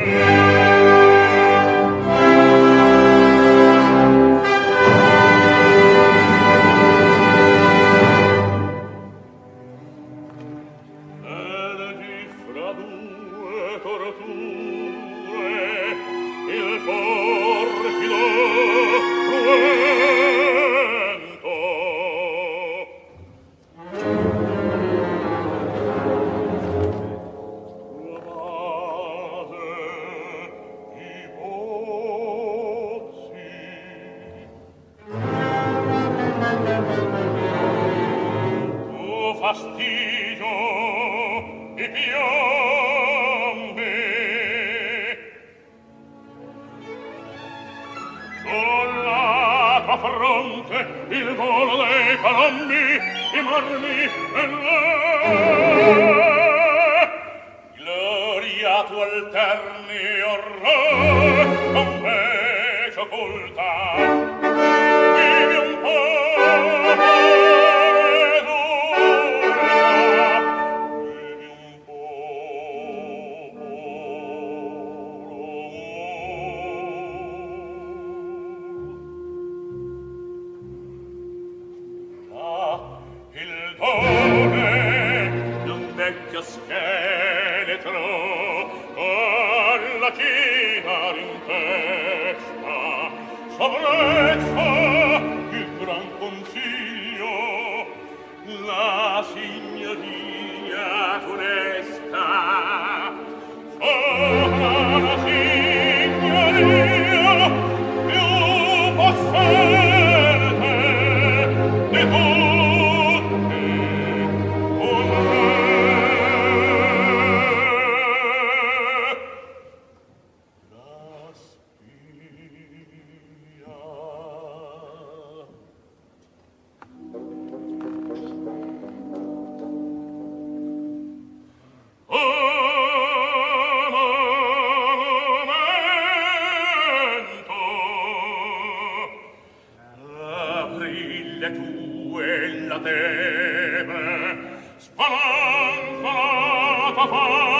Yeah. fastidio e piombe. Con la tua fronte il volo dei palombi i marmi e le gloria tu alterni orrore con fece occulta penetro con la china rimpesta testa sovrezza stelle tue la teme, spalancata fa